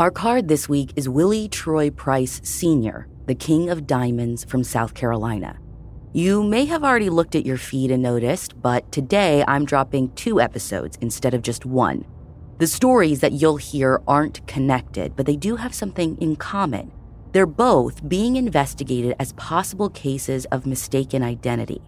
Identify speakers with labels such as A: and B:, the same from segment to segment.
A: Our card this week is Willie Troy Price Sr., the King of Diamonds from South Carolina. You may have already looked at your feed and noticed, but today I'm dropping two episodes instead of just one. The stories that you'll hear aren't connected, but they do have something in common. They're both being investigated as possible cases of mistaken identity.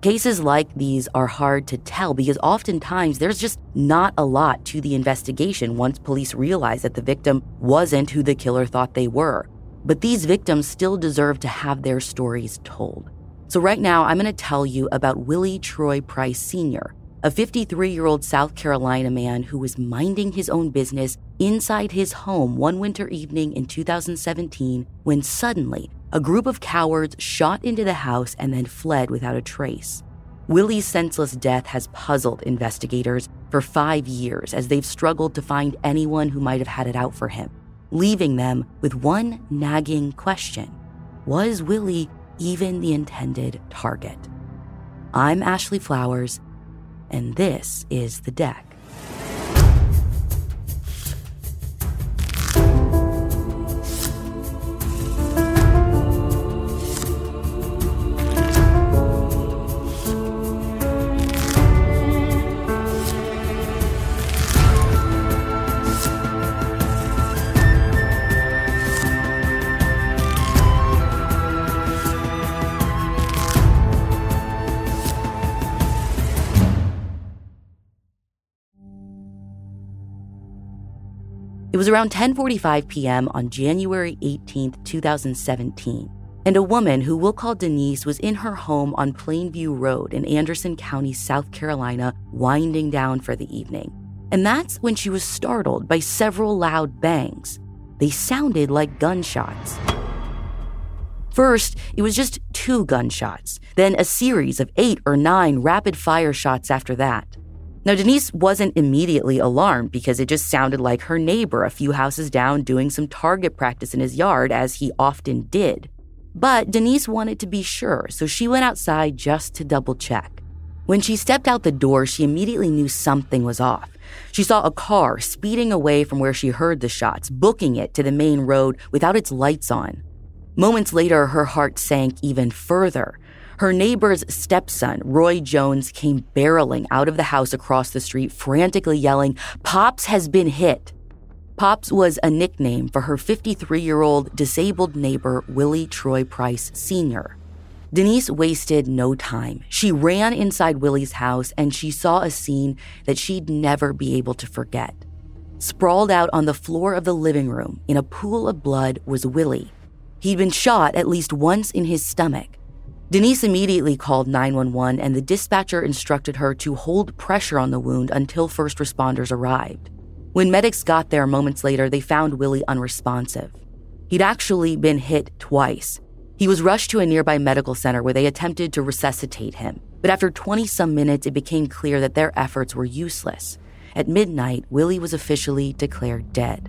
A: Cases like these are hard to tell because oftentimes there's just not a lot to the investigation once police realize that the victim wasn't who the killer thought they were. But these victims still deserve to have their stories told. So, right now, I'm going to tell you about Willie Troy Price Sr., a 53 year old South Carolina man who was minding his own business inside his home one winter evening in 2017 when suddenly a group of cowards shot into the house and then fled without a trace. Willie's senseless death has puzzled investigators for five years as they've struggled to find anyone who might have had it out for him, leaving them with one nagging question Was Willie even the intended target. I'm Ashley Flowers, and this is The Deck. It was around 10:45 p.m. on January 18, 2017, and a woman who we'll call Denise was in her home on Plainview Road in Anderson County, South Carolina, winding down for the evening. And that's when she was startled by several loud bangs. They sounded like gunshots. First, it was just two gunshots, then a series of eight or nine rapid fire shots after that. Now, Denise wasn't immediately alarmed because it just sounded like her neighbor a few houses down doing some target practice in his yard, as he often did. But Denise wanted to be sure, so she went outside just to double check. When she stepped out the door, she immediately knew something was off. She saw a car speeding away from where she heard the shots, booking it to the main road without its lights on. Moments later, her heart sank even further. Her neighbor's stepson, Roy Jones, came barreling out of the house across the street, frantically yelling, Pops has been hit. Pops was a nickname for her 53 year old disabled neighbor, Willie Troy Price Sr. Denise wasted no time. She ran inside Willie's house and she saw a scene that she'd never be able to forget. Sprawled out on the floor of the living room in a pool of blood was Willie. He'd been shot at least once in his stomach. Denise immediately called 911 and the dispatcher instructed her to hold pressure on the wound until first responders arrived. When medics got there moments later, they found Willie unresponsive. He'd actually been hit twice. He was rushed to a nearby medical center where they attempted to resuscitate him. But after 20 some minutes, it became clear that their efforts were useless. At midnight, Willie was officially declared dead.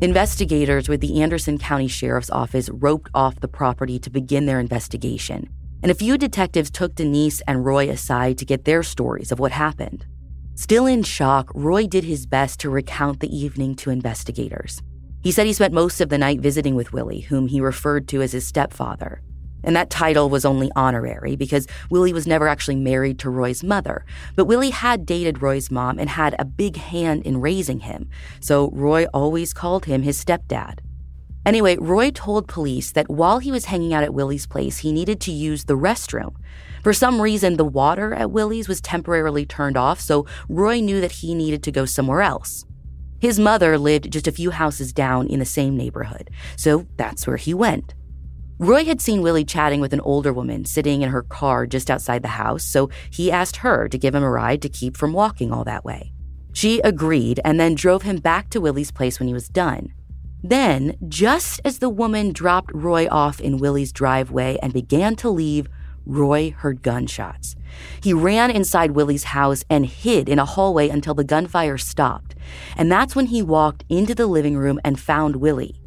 A: Investigators with the Anderson County Sheriff's Office roped off the property to begin their investigation, and a few detectives took Denise and Roy aside to get their stories of what happened. Still in shock, Roy did his best to recount the evening to investigators. He said he spent most of the night visiting with Willie, whom he referred to as his stepfather. And that title was only honorary because Willie was never actually married to Roy's mother. But Willie had dated Roy's mom and had a big hand in raising him, so Roy always called him his stepdad. Anyway, Roy told police that while he was hanging out at Willie's place, he needed to use the restroom. For some reason, the water at Willie's was temporarily turned off, so Roy knew that he needed to go somewhere else. His mother lived just a few houses down in the same neighborhood, so that's where he went. Roy had seen Willie chatting with an older woman sitting in her car just outside the house, so he asked her to give him a ride to keep from walking all that way. She agreed and then drove him back to Willie's place when he was done. Then, just as the woman dropped Roy off in Willie's driveway and began to leave, Roy heard gunshots. He ran inside Willie's house and hid in a hallway until the gunfire stopped. And that's when he walked into the living room and found Willie.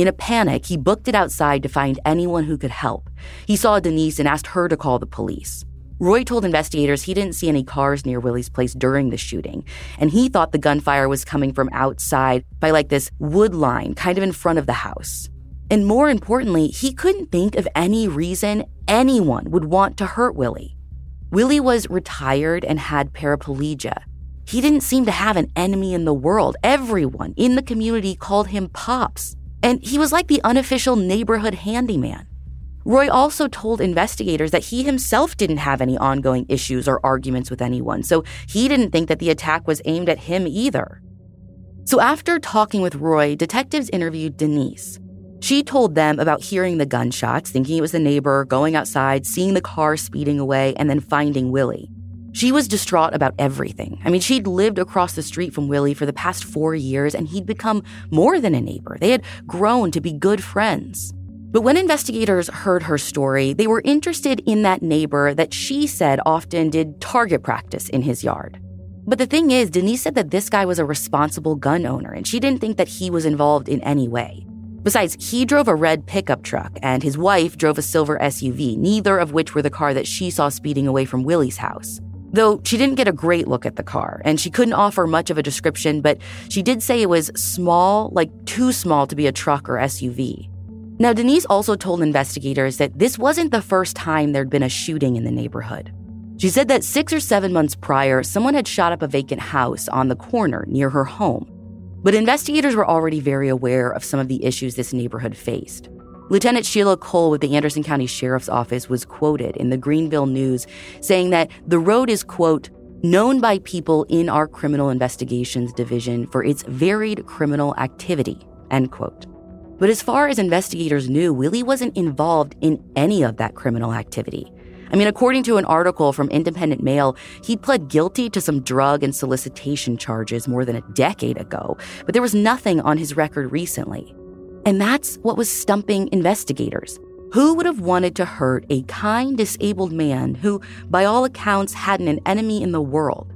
A: In a panic, he booked it outside to find anyone who could help. He saw Denise and asked her to call the police. Roy told investigators he didn't see any cars near Willie's place during the shooting, and he thought the gunfire was coming from outside by like this wood line kind of in front of the house. And more importantly, he couldn't think of any reason anyone would want to hurt Willie. Willie was retired and had paraplegia. He didn't seem to have an enemy in the world. Everyone in the community called him Pops, and he was like the unofficial neighborhood handyman. Roy also told investigators that he himself didn't have any ongoing issues or arguments with anyone, so he didn't think that the attack was aimed at him either. So after talking with Roy, detectives interviewed Denise. She told them about hearing the gunshots, thinking it was the neighbor, going outside, seeing the car speeding away, and then finding Willie. She was distraught about everything. I mean, she'd lived across the street from Willie for the past four years, and he'd become more than a neighbor. They had grown to be good friends. But when investigators heard her story, they were interested in that neighbor that she said often did target practice in his yard. But the thing is, Denise said that this guy was a responsible gun owner, and she didn't think that he was involved in any way. Besides, he drove a red pickup truck, and his wife drove a silver SUV, neither of which were the car that she saw speeding away from Willie's house. Though she didn't get a great look at the car, and she couldn't offer much of a description, but she did say it was small, like too small to be a truck or SUV. Now, Denise also told investigators that this wasn't the first time there'd been a shooting in the neighborhood. She said that six or seven months prior, someone had shot up a vacant house on the corner near her home. But investigators were already very aware of some of the issues this neighborhood faced. Lieutenant Sheila Cole with the Anderson County Sheriff's Office was quoted in the Greenville News saying that the road is, quote, known by people in our criminal investigations division for its varied criminal activity, end quote. But as far as investigators knew, Willie wasn't involved in any of that criminal activity. I mean, according to an article from Independent Mail, he pled guilty to some drug and solicitation charges more than a decade ago, but there was nothing on his record recently. And that's what was stumping investigators. Who would have wanted to hurt a kind, disabled man who, by all accounts, hadn't an enemy in the world?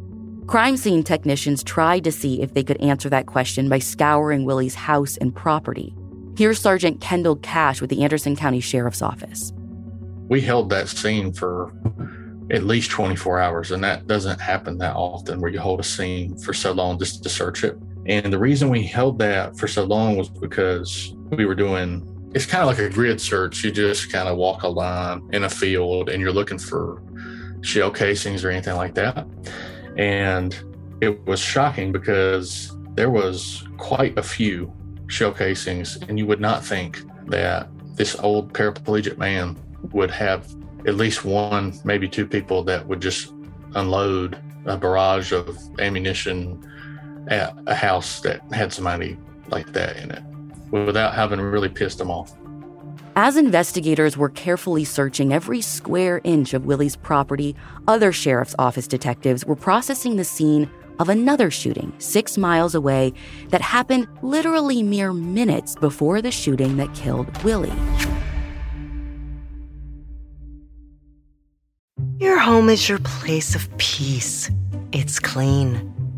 A: Crime scene technicians tried to see if they could answer that question by scouring Willie's house and property. Here's Sergeant Kendall Cash with the Anderson County Sheriff's Office.
B: We held that scene for at least 24 hours, and that doesn't happen that often where you hold a scene for so long just to search it. And the reason we held that for so long was because we were doing it's kind of like a grid search. You just kind of walk a line in a field and you're looking for shell casings or anything like that. And it was shocking because there was quite a few shell casings, and you would not think that this old paraplegic man would have at least one, maybe two people that would just unload a barrage of ammunition at a house that had somebody like that in it without having really pissed them off.
A: As investigators were carefully searching every square inch of Willie's property, other sheriff's office detectives were processing the scene of another shooting six miles away that happened literally mere minutes before the shooting that killed Willie.
C: Your home is your place of peace. It's clean,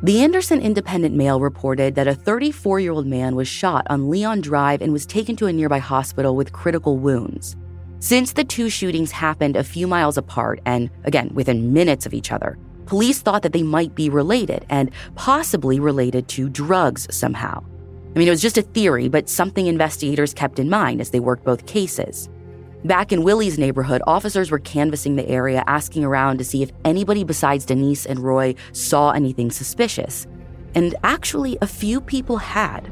A: The Anderson Independent Mail reported that a 34 year old man was shot on Leon Drive and was taken to a nearby hospital with critical wounds. Since the two shootings happened a few miles apart and, again, within minutes of each other, police thought that they might be related and possibly related to drugs somehow. I mean, it was just a theory, but something investigators kept in mind as they worked both cases. Back in Willie's neighborhood, officers were canvassing the area, asking around to see if anybody besides Denise and Roy saw anything suspicious. And actually, a few people had.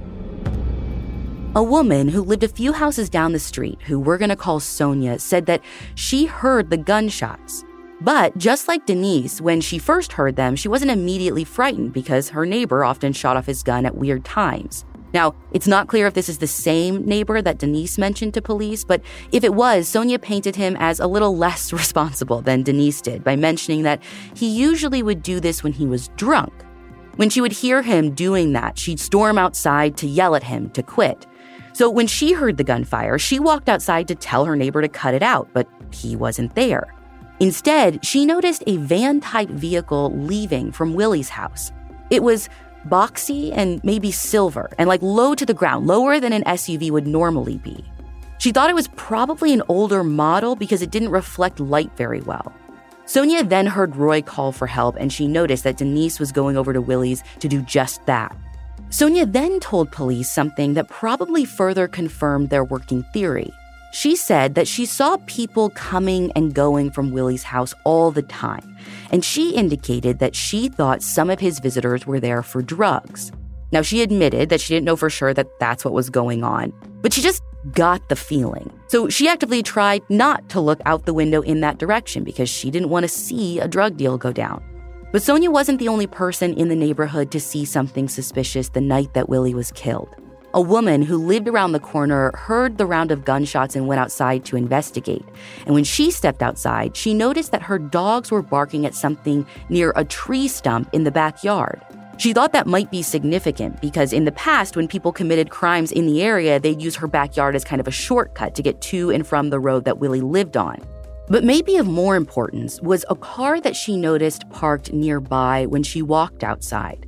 A: A woman who lived a few houses down the street, who we're going to call Sonia, said that she heard the gunshots. But just like Denise, when she first heard them, she wasn't immediately frightened because her neighbor often shot off his gun at weird times. Now, it's not clear if this is the same neighbor that Denise mentioned to police, but if it was, Sonia painted him as a little less responsible than Denise did by mentioning that he usually would do this when he was drunk. When she would hear him doing that, she'd storm outside to yell at him to quit. So when she heard the gunfire, she walked outside to tell her neighbor to cut it out, but he wasn't there. Instead, she noticed a van type vehicle leaving from Willie's house. It was boxy and maybe silver and like low to the ground, lower than an SUV would normally be. She thought it was probably an older model because it didn't reflect light very well. Sonia then heard Roy call for help and she noticed that Denise was going over to Willie's to do just that. Sonia then told police something that probably further confirmed their working theory. She said that she saw people coming and going from Willie's house all the time, and she indicated that she thought some of his visitors were there for drugs. Now, she admitted that she didn't know for sure that that's what was going on, but she just got the feeling. So she actively tried not to look out the window in that direction because she didn't want to see a drug deal go down. But Sonia wasn't the only person in the neighborhood to see something suspicious the night that Willie was killed. A woman who lived around the corner heard the round of gunshots and went outside to investigate. And when she stepped outside, she noticed that her dogs were barking at something near a tree stump in the backyard. She thought that might be significant because in the past, when people committed crimes in the area, they'd use her backyard as kind of a shortcut to get to and from the road that Willie lived on. But maybe of more importance was a car that she noticed parked nearby when she walked outside.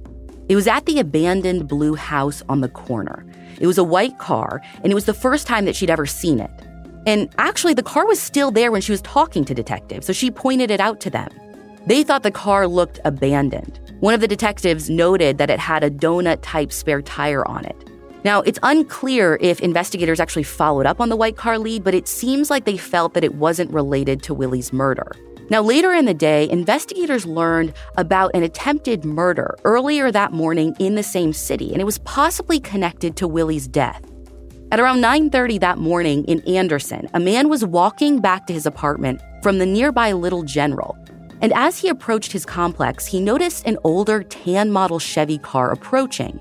A: It was at the abandoned blue house on the corner. It was a white car, and it was the first time that she'd ever seen it. And actually, the car was still there when she was talking to detectives, so she pointed it out to them. They thought the car looked abandoned. One of the detectives noted that it had a donut type spare tire on it. Now, it's unclear if investigators actually followed up on the white car lead, but it seems like they felt that it wasn't related to Willie's murder. Now, later in the day, investigators learned about an attempted murder earlier that morning in the same city, and it was possibly connected to Willie's death. At around 9:30 that morning in Anderson, a man was walking back to his apartment from the nearby Little General. And as he approached his complex, he noticed an older tan model Chevy car approaching.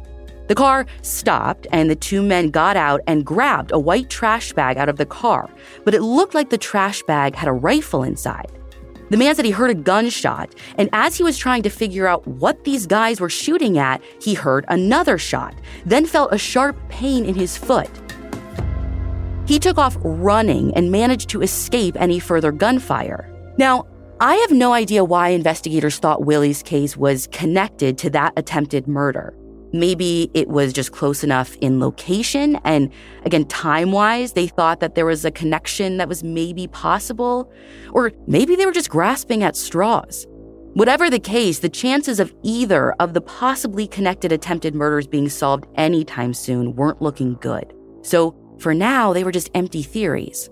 A: The car stopped, and the two men got out and grabbed a white trash bag out of the car, but it looked like the trash bag had a rifle inside. The man said he heard a gunshot, and as he was trying to figure out what these guys were shooting at, he heard another shot, then felt a sharp pain in his foot. He took off running and managed to escape any further gunfire. Now, I have no idea why investigators thought Willie's case was connected to that attempted murder. Maybe it was just close enough in location. And again, time wise, they thought that there was a connection that was maybe possible. Or maybe they were just grasping at straws. Whatever the case, the chances of either of the possibly connected attempted murders being solved anytime soon weren't looking good. So for now, they were just empty theories.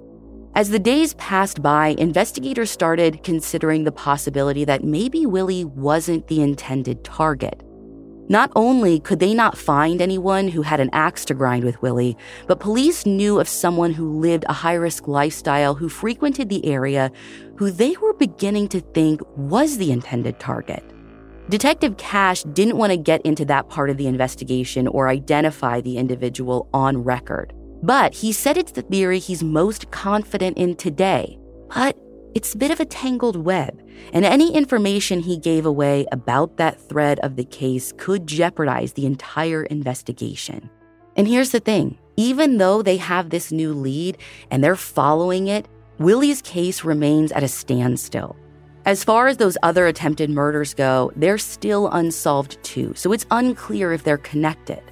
A: As the days passed by, investigators started considering the possibility that maybe Willie wasn't the intended target. Not only could they not find anyone who had an axe to grind with Willie, but police knew of someone who lived a high risk lifestyle who frequented the area who they were beginning to think was the intended target. Detective Cash didn't want to get into that part of the investigation or identify the individual on record. But he said it's the theory he's most confident in today. But it's a bit of a tangled web, and any information he gave away about that thread of the case could jeopardize the entire investigation. And here's the thing even though they have this new lead and they're following it, Willie's case remains at a standstill. As far as those other attempted murders go, they're still unsolved too, so it's unclear if they're connected.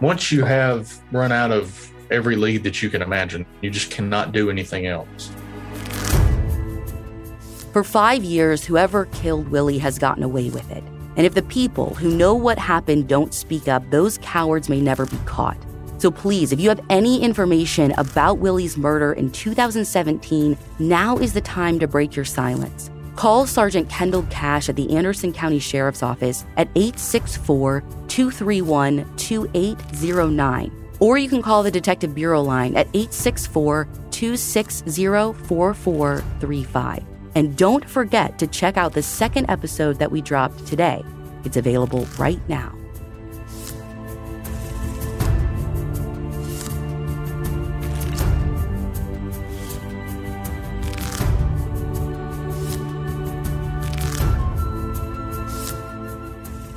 B: Once you have run out of every lead that you can imagine, you just cannot do anything else.
A: For five years, whoever killed Willie has gotten away with it. And if the people who know what happened don't speak up, those cowards may never be caught. So please, if you have any information about Willie's murder in 2017, now is the time to break your silence. Call Sergeant Kendall Cash at the Anderson County Sheriff's Office at 864 231 2809. Or you can call the Detective Bureau line at 864 260 4435. And don't forget to check out the second episode that we dropped today. It's available right now.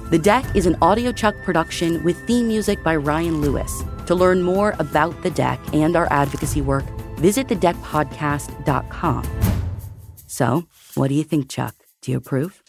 A: The Deck is an audiochuck production with theme music by Ryan Lewis. To learn more about The Deck and our advocacy work, visit thedeckpodcast.com. So, what do you think, Chuck? Do you approve?